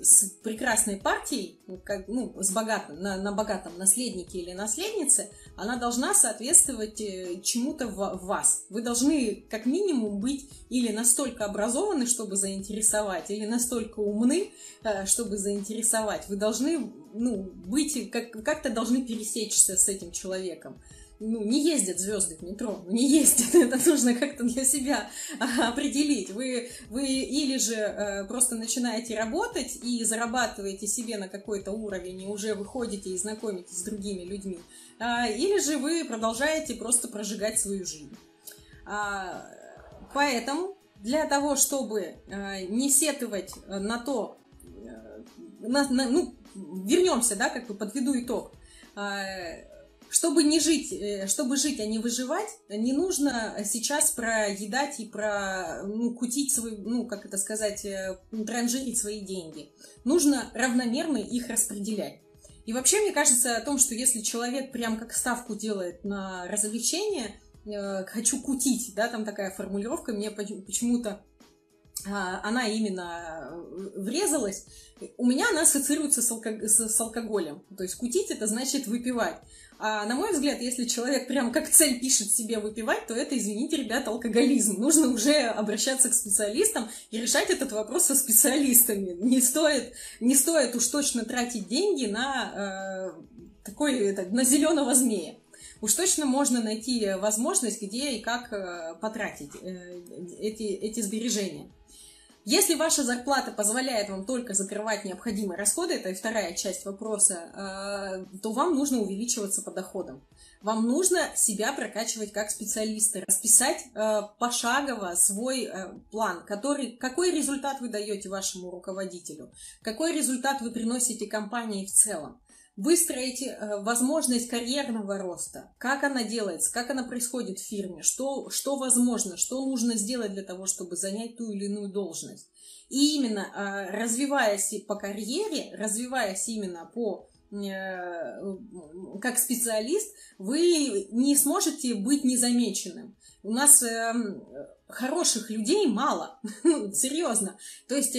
с прекрасной партией, как, ну, с богатым, на, на богатом наследнике или наследнице, она должна соответствовать чему-то в, вас. Вы должны как минимум быть или настолько образованы, чтобы заинтересовать, или настолько умны, чтобы заинтересовать. Вы должны ну, быть, как, как-то должны пересечься с этим человеком ну, не ездят звезды в метро, ну, не ездят, [laughs] это нужно как-то для себя определить. Вы, вы или же э, просто начинаете работать и зарабатываете себе на какой-то уровень, и уже выходите и знакомитесь с другими людьми, э, или же вы продолжаете просто прожигать свою жизнь. А, поэтому для того, чтобы э, не сетовать на то, э, на, на, ну, вернемся, да, как бы подведу итог, чтобы не жить, э, чтобы жить, а не выживать, не нужно сейчас проедать и про, ну, кутить свой, ну, как это сказать, э, транжирить свои деньги. Нужно равномерно их распределять. И вообще, мне кажется о том, что если человек прям как ставку делает на развлечение, э, хочу кутить, да, там такая формулировка, мне почему-то а, она именно врезалась, у меня она ассоциируется с, алко... с алкоголем. То есть кутить это значит выпивать. А на мой взгляд, если человек прям как цель пишет себе выпивать, то это, извините, ребята, алкоголизм. Нужно уже обращаться к специалистам и решать этот вопрос со специалистами. Не стоит, не стоит уж точно тратить деньги на э, такой, это, на зеленого змея. Уж точно можно найти возможность, где и как э, потратить э, эти, эти сбережения. Если ваша зарплата позволяет вам только закрывать необходимые расходы, это и вторая часть вопроса, э, то вам нужно увеличиваться по доходам. Вам нужно себя прокачивать как специалиста, расписать э, пошагово свой э, план, который, какой результат вы даете вашему руководителю, какой результат вы приносите компании в целом выстроить э, возможность карьерного роста, как она делается, как она происходит в фирме, что, что возможно, что нужно сделать для того, чтобы занять ту или иную должность. И именно э, развиваясь по карьере, развиваясь именно по э, как специалист, вы не сможете быть незамеченным. У нас хороших людей мало, [laughs] серьезно. То есть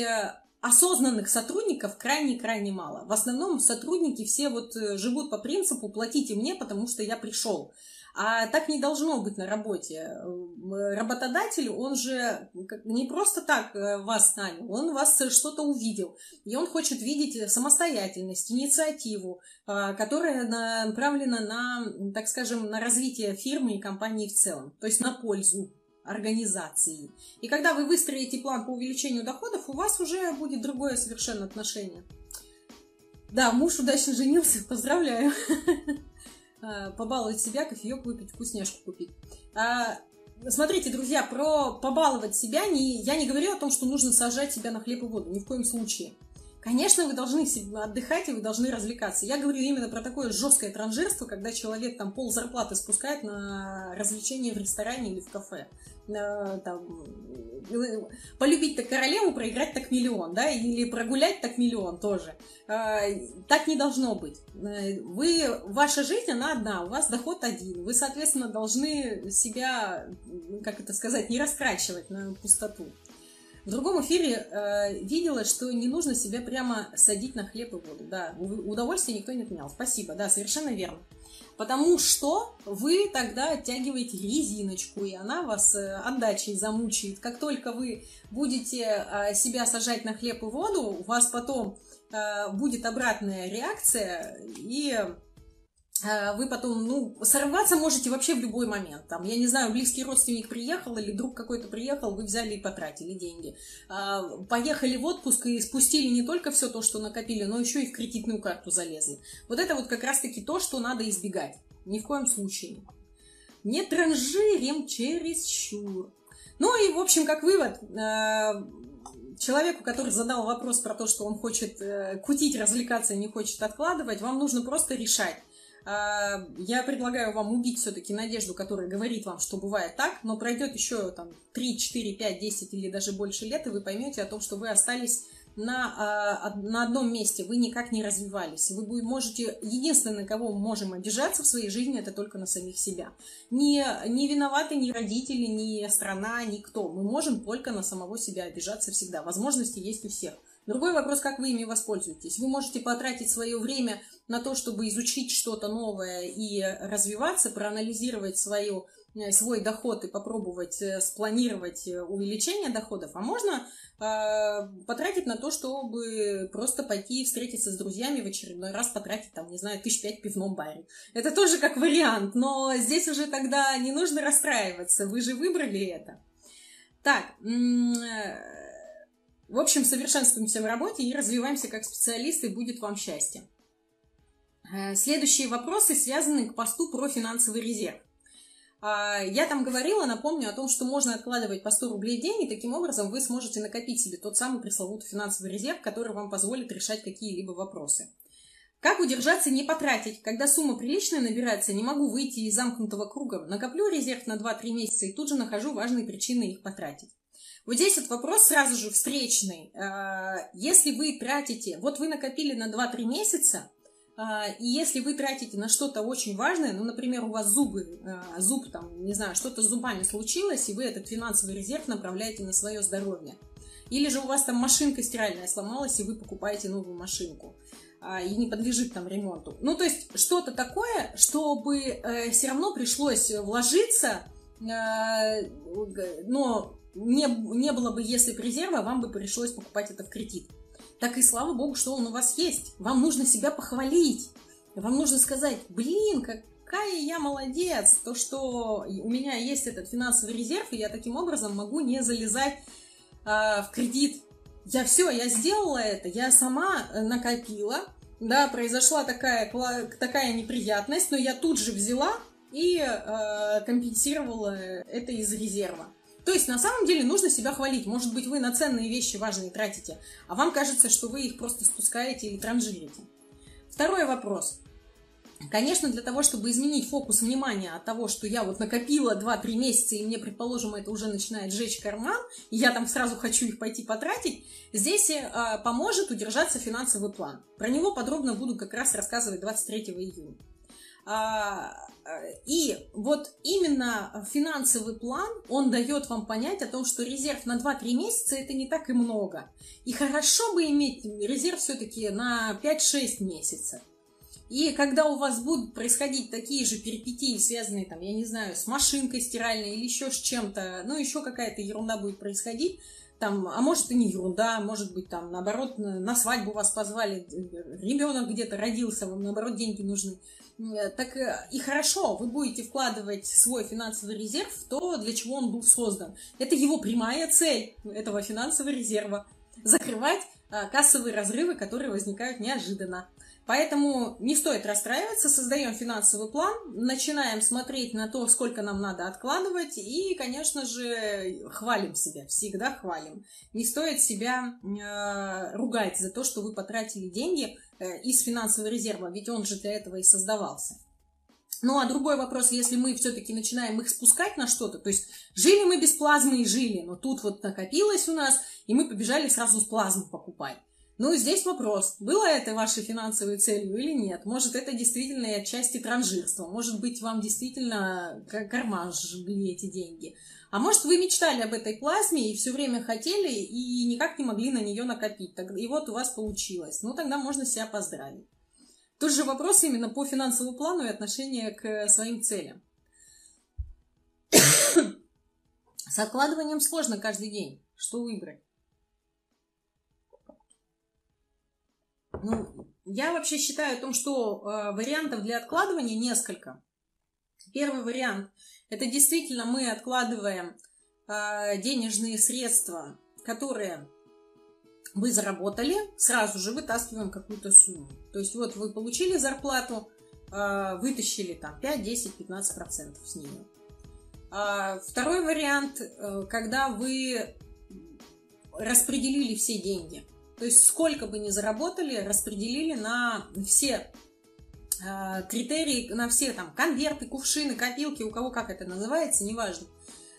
осознанных сотрудников крайне-крайне мало. В основном сотрудники все вот э, живут по принципу «платите мне, потому что я пришел». А так не должно быть на работе. Работодатель, он же не просто так э, вас нанял, он вас что-то увидел. И он хочет видеть самостоятельность, инициативу, а, которая направлена на, так скажем, на развитие фирмы и компании в целом, то есть на пользу организации. И когда вы выстроите план по увеличению доходов, у вас уже будет другое совершенно отношение. Да, муж удачно женился, [laughs] поздравляю. [laughs] А, побаловать себя, кофеек выпить, вкусняшку купить. А, смотрите, друзья, про побаловать себя не, я не говорю о том, что нужно сажать себя на хлеб и воду, ни в коем случае. Конечно, вы должны отдыхать и вы должны развлекаться. Я говорю именно про такое жесткое транжирство, когда человек там пол зарплаты спускает на развлечение в ресторане или в кафе там, полюбить так королеву, проиграть так миллион, да, или прогулять так миллион тоже. А, так не должно быть. Вы, ваша жизнь, она одна, у вас доход один. Вы, соответственно, должны себя, как это сказать, не раскрачивать на пустоту. В другом эфире э, видела, что не нужно себя прямо садить на хлеб и воду. Да, удовольствие никто не отменял. Спасибо, да, совершенно верно. Потому что вы тогда оттягиваете резиночку, и она вас э, отдачей замучает. Как только вы будете э, себя сажать на хлеб и воду, у вас потом э, будет обратная реакция, и вы потом, ну, сорваться можете вообще в любой момент. Там, я не знаю, близкий родственник приехал или друг какой-то приехал, вы взяли и потратили деньги. А, поехали в отпуск и спустили не только все то, что накопили, но еще и в кредитную карту залезли. Вот это вот как раз-таки то, что надо избегать. Ни в коем случае. Не транжирим чересчур. Ну и, в общем, как вывод, э, человеку, который задал вопрос про то, что он хочет э, кутить, развлекаться и не хочет откладывать, вам нужно просто решать, я предлагаю вам убить все-таки надежду, которая говорит вам, что бывает так, но пройдет еще там 3, 4, 5, 10 или даже больше лет, и вы поймете о том, что вы остались на, а, на одном месте, вы никак не развивались. Вы можете, единственное, на кого мы можем обижаться в своей жизни, это только на самих себя. Не, не виноваты ни родители, ни страна, никто. Мы можем только на самого себя обижаться всегда. Возможности есть у всех. Другой вопрос, как вы ими воспользуетесь. Вы можете потратить свое время на то, чтобы изучить что-то новое и развиваться, проанализировать свою, э, свой доход и попробовать э, спланировать э, увеличение доходов, а можно э, потратить на то, чтобы просто пойти встретиться с друзьями в очередной раз, потратить там, не знаю, тысяч пять в пивном баре. Это тоже как вариант, но здесь уже тогда не нужно расстраиваться, вы же выбрали это. Так, в общем, совершенствуемся в работе и развиваемся как специалисты, и будет вам счастье. Э, следующие вопросы связаны к посту про финансовый резерв. А, я там говорила, напомню о том, что можно откладывать по 100 рублей в день, и таким образом вы сможете накопить себе тот самый пресловутый финансовый резерв, который вам позволит решать какие-либо вопросы. Как удержаться не потратить? Когда сумма приличная набирается, не могу выйти из замкнутого круга. Накоплю резерв на 2-3 месяца и тут же нахожу важные причины их потратить. Вот здесь вот вопрос сразу же встречный. А, если вы тратите, вот вы накопили на 2-3 месяца, а, и если вы тратите на что-то очень важное, ну, например, у вас зубы, а, зуб там, не знаю, что-то с зубами случилось, и вы этот финансовый резерв направляете на свое здоровье. Или же у вас там машинка стиральная сломалась, и вы покупаете новую машинку и не подлежит там ремонту. Ну, то есть что-то такое, чтобы э, все равно пришлось вложиться, э, но не, не было бы, если резерва, вам бы пришлось покупать это в кредит. Так и слава богу, что он у вас есть. Вам нужно себя похвалить. Вам нужно сказать, блин, какая я молодец, то, что у меня есть этот финансовый резерв, и я таким образом могу не залезать э, в кредит. Я все, я сделала это, я сама накопила, да, произошла такая, такая неприятность, но я тут же взяла и э, компенсировала это из резерва. То есть, на самом деле, нужно себя хвалить. Может быть, вы на ценные вещи важные тратите, а вам кажется, что вы их просто спускаете или транжирите. Второй вопрос. Конечно, для того, чтобы изменить фокус внимания от того, что я вот накопила 2-3 месяца, и мне, предположим, это уже начинает сжечь карман, и я там сразу хочу их пойти потратить, здесь э, поможет удержаться финансовый план. Про него подробно буду как раз рассказывать 23 июня. А, и вот именно финансовый план, он дает вам понять о том, что резерв на 2-3 месяца это не так и много. И хорошо бы иметь резерв все-таки на 5-6 месяцев. И когда у вас будут происходить такие же перипетии, связанные, там, я не знаю, с машинкой стиральной или еще с чем-то, ну, еще какая-то ерунда будет происходить, там, а может и не ерунда, может быть, там, наоборот, на свадьбу вас позвали, ребенок где-то родился, вам, наоборот, деньги нужны. Так э, и хорошо, вы будете вкладывать свой финансовый резерв в то, для чего он был создан. Это его прямая цель, этого финансового резерва. Закрывать кассовые разрывы, которые возникают неожиданно. Поэтому не стоит расстраиваться, создаем финансовый план, начинаем смотреть на то, сколько нам надо откладывать, и, конечно же, хвалим себя, всегда хвалим. Не стоит себя э, ругать за то, что вы потратили деньги э, из финансового резерва, ведь он же для этого и создавался. Ну, а другой вопрос, если мы все-таки начинаем их спускать на что-то, то есть жили мы без плазмы и жили, но тут вот накопилось у нас, и мы побежали сразу с плазму покупать. Ну, здесь вопрос, было это вашей финансовой целью или нет? Может, это действительно отчасти транжирство, может быть, вам действительно карман жгли эти деньги. А может, вы мечтали об этой плазме и все время хотели и никак не могли на нее накопить. И вот у вас получилось. Ну, тогда можно себя поздравить. Тут же вопрос именно по финансовому плану и отношение к своим целям. [coughs] С откладыванием сложно каждый день. Что выбрать? Ну, я вообще считаю о том, что э, вариантов для откладывания несколько. Первый вариант – это действительно мы откладываем э, денежные средства, которые вы заработали, сразу же вытаскиваем какую-то сумму. То есть вот вы получили зарплату, э, вытащили там 5, 10, 15 процентов с нее. А второй вариант, когда вы распределили все деньги. То есть сколько бы ни заработали, распределили на все э, критерии, на все там конверты, кувшины, копилки, у кого как это называется, неважно.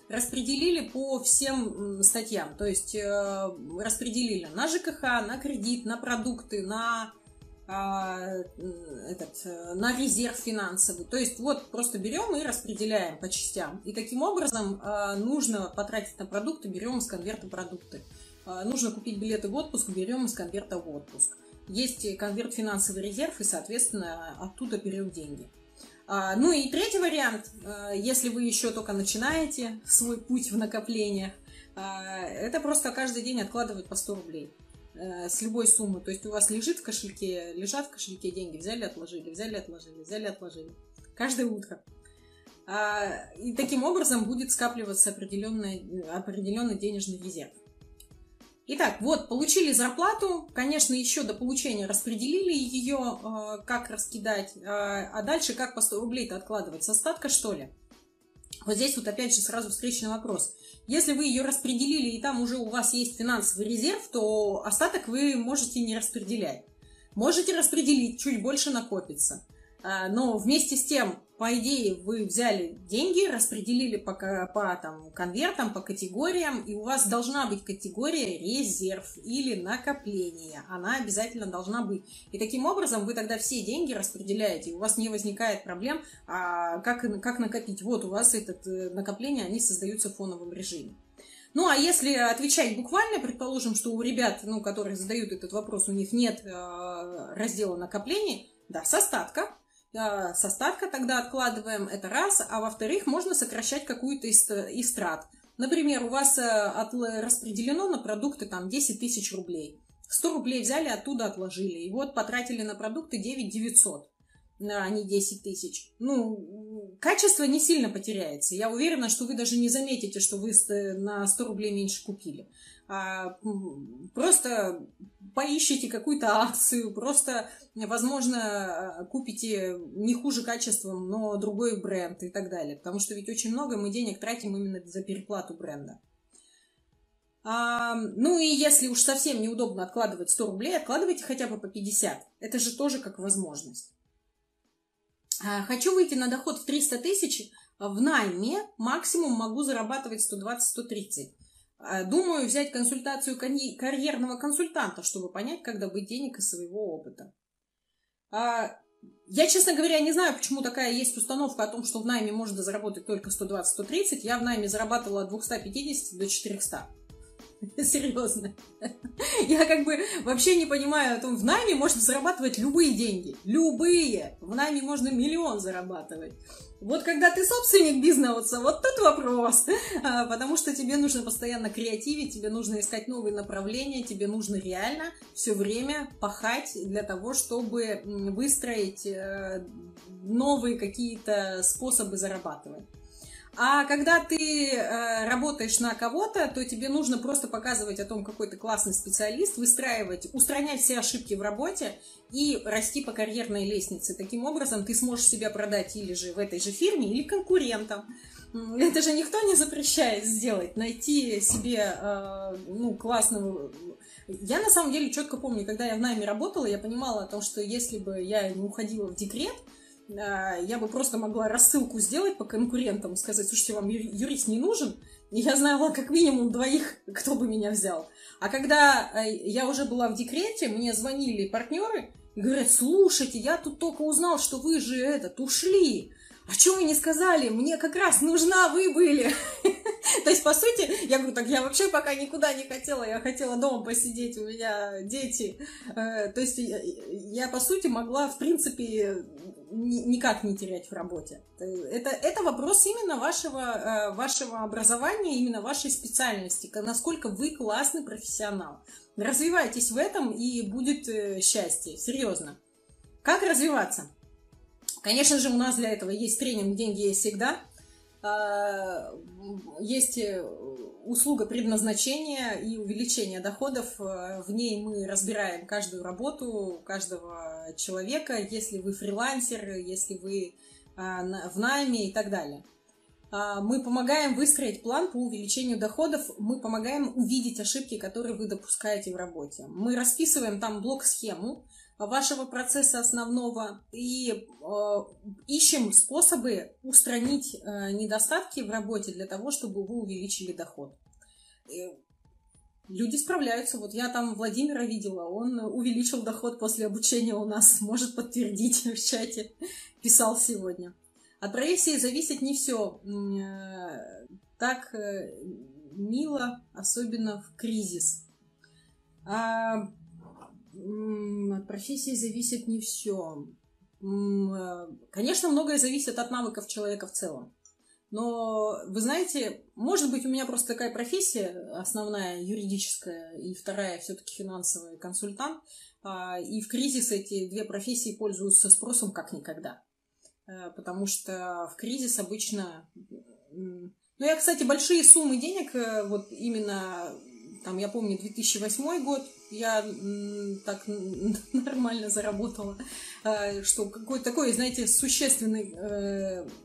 Распределили по всем статьям. То есть э, распределили на ЖКХ, на кредит, на продукты, на а, этот, э, на резерв финансовый. То есть вот просто берем и распределяем по частям. И таким образом а, нужно потратить на продукты, берем из конверта продукты. А, нужно купить билеты в отпуск, берем из конверта в отпуск. Есть конверт финансовый резерв, и, соответственно, оттуда берем деньги. Ну и третий вариант, если вы еще только начинаете свой путь в накоплениях, это просто каждый день откладывать по 100 рублей. Э, с любой суммы. То есть у вас лежит в кошельке, лежат в кошельке деньги, взяли, отложили, взяли, отложили, взяли, отложили. Каждое утро. А, и таким образом будет скапливаться определенный, определенный денежный резерв. Итак, вот, получили зарплату, конечно, еще до получения распределили ее, э, как раскидать, а, а дальше как по 100 рублей-то откладывать, с остатка что ли? Вот здесь вот опять же сразу встречный вопрос. Если вы ее распределили и там уже у вас есть финансовый резерв, то остаток вы можете не распределять. Можете распределить, чуть больше накопится. А, но вместе с тем, по идее, вы взяли деньги, распределили по, по там, конвертам, по категориям, и у вас должна быть категория резерв или накопление. Она обязательно должна быть. И таким образом вы тогда все деньги распределяете, у вас не возникает проблем, а как, как накопить. Вот у вас это э, накопление, они создаются в фоновом режиме. Ну, а если отвечать буквально, предположим, что у ребят, ну, которые задают этот вопрос, у них нет э, раздела накоплений, да, с остатка, с остатка тогда откладываем, это раз, а во-вторых, можно сокращать какую-то из, из трат. Например, у вас э, распределено на продукты там 10 тысяч рублей. 100 рублей взяли, оттуда отложили. И вот потратили на продукты 9 900, а не 10 тысяч. Ну, качество не сильно потеряется. Я уверена, что вы даже не заметите, что вы на 100 рублей меньше купили. А, просто поищите какую-то акцию, просто, возможно, купите не хуже качеством, но другой бренд и так далее. Потому что ведь очень много мы денег тратим именно за переплату бренда. А, ну и если уж совсем неудобно откладывать 100 рублей, откладывайте хотя бы по 50. Это же тоже как возможность. А, хочу выйти на доход в 300 тысяч. В найме максимум могу зарабатывать 120-130. А, думаю взять консультацию карьерного консультанта, чтобы понять, как добыть денег из своего опыта. А, я, честно говоря, не знаю, почему такая есть установка о том, что в найме можно заработать только 120-130. Я в найме зарабатывала от 250 до 400. [laughs] Серьезно. [laughs] Я как бы вообще не понимаю о том, в найме можно зарабатывать любые деньги. Любые. В найме можно миллион зарабатывать. Вот когда ты собственник бизнеса, вот тут вопрос. А, потому что тебе нужно постоянно креативить, тебе нужно искать новые направления, тебе нужно реально все время пахать для того, чтобы выстроить э, новые какие-то способы зарабатывать. А когда ты э, работаешь на кого-то, то тебе нужно просто показывать о том, какой ты классный специалист, выстраивать, устранять все ошибки в работе и расти по карьерной лестнице. Таким образом, ты сможешь себя продать или же в этой же фирме, или конкурентам. Это же никто не запрещает сделать, найти себе э, ну, классного я на самом деле четко помню, когда я в найме работала, я понимала о том, что если бы я не уходила в декрет, я бы просто могла рассылку сделать по конкурентам, сказать, слушайте, вам юрист не нужен, и я знала как минимум двоих, кто бы меня взял. А когда э, я уже была в декрете, мне звонили партнеры и говорят, слушайте, я тут только узнал, что вы же этот, ушли. А что вы не сказали? Мне как раз нужна вы были. [laughs] То есть, по сути, я говорю, так я вообще пока никуда не хотела, я хотела дома посидеть, у меня дети. Э, то есть, я, по сути, могла, в принципе, никак не терять в работе. Это, это вопрос именно вашего, э, вашего образования, именно вашей специальности, насколько вы классный профессионал. Развивайтесь в этом, и будет э, счастье, серьезно. Как развиваться? Конечно же, у нас для этого есть тренинг «Деньги есть всегда». А, есть э, услуга предназначения и увеличения доходов. В ней мы разбираем каждую работу каждого человека, если вы фрилансер, если вы а, в найме и так далее. А, мы помогаем выстроить план по увеличению доходов, мы помогаем увидеть ошибки, которые вы допускаете в работе. Мы расписываем там блок-схему вашего процесса основного и э, ищем способы устранить э, недостатки в работе для того, чтобы вы увеличили доход. И люди справляются. Вот я там Владимира видела, он увеличил доход после обучения у нас, [laughs] может подтвердить в чате, писал сегодня. От профессии зависит не все э, так э, мило, особенно в кризис. А, от профессии зависит не все. Э, конечно, многое зависит от навыков человека в целом. Но, вы знаете, может быть, у меня просто такая профессия, основная юридическая, и вторая все-таки финансовый консультант. А, и в кризис эти две профессии пользуются спросом как никогда. Э, потому что в кризис обычно... Ну, я, кстати, большие суммы денег, э, вот именно, там, я помню, 2008 год, я так [laughs] нормально заработала, э, что какой-то такой, знаете, существенный,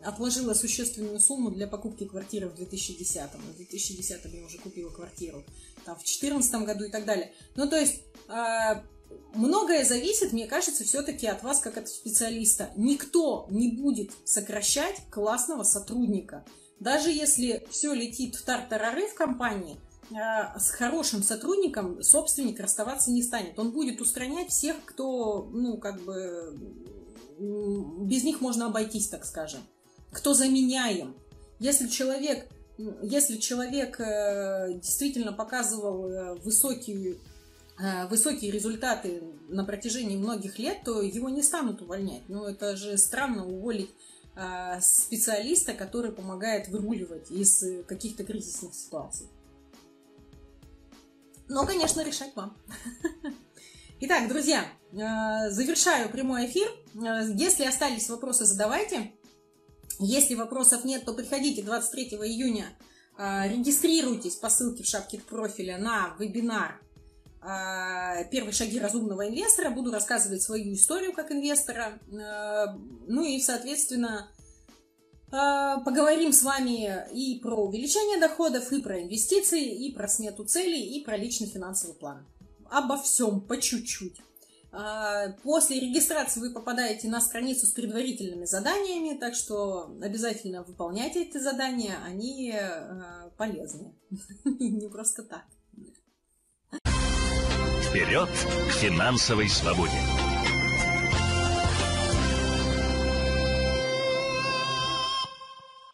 отложила существенную сумму для покупки квартиры в 2010. В 2010 я уже купила квартиру, там, в 2014 году и так далее. Ну, то есть многое зависит, мне кажется, все-таки от вас как от специалиста. Никто не будет сокращать классного сотрудника. Даже если все летит в тартарары в компании, а, с хорошим сотрудником собственник расставаться не станет. Он будет устранять всех, кто, ну, как бы, без них можно обойтись, так скажем. Кто заменяем. Если человек, если человек э, действительно показывал э, высокий Э, высокие результаты на протяжении многих лет, то его не станут увольнять. Ну, это же странно уволить э, специалиста, который помогает выруливать из каких-то кризисных ситуаций. Но, конечно, решать вам. Итак, друзья, э, завершаю прямой эфир. Если остались вопросы, задавайте. Если вопросов нет, то приходите 23 июня, регистрируйтесь по ссылке в шапке профиля на вебинар первые шаги разумного инвестора, буду рассказывать свою историю как инвестора, ну и, соответственно, поговорим с вами и про увеличение доходов, и про инвестиции, и про смету целей, и про личный финансовый план. Обо всем по чуть-чуть. После регистрации вы попадаете на страницу с предварительными заданиями, так что обязательно выполняйте эти задания, они полезны, [laughs] не просто так. Вперед к финансовой свободе!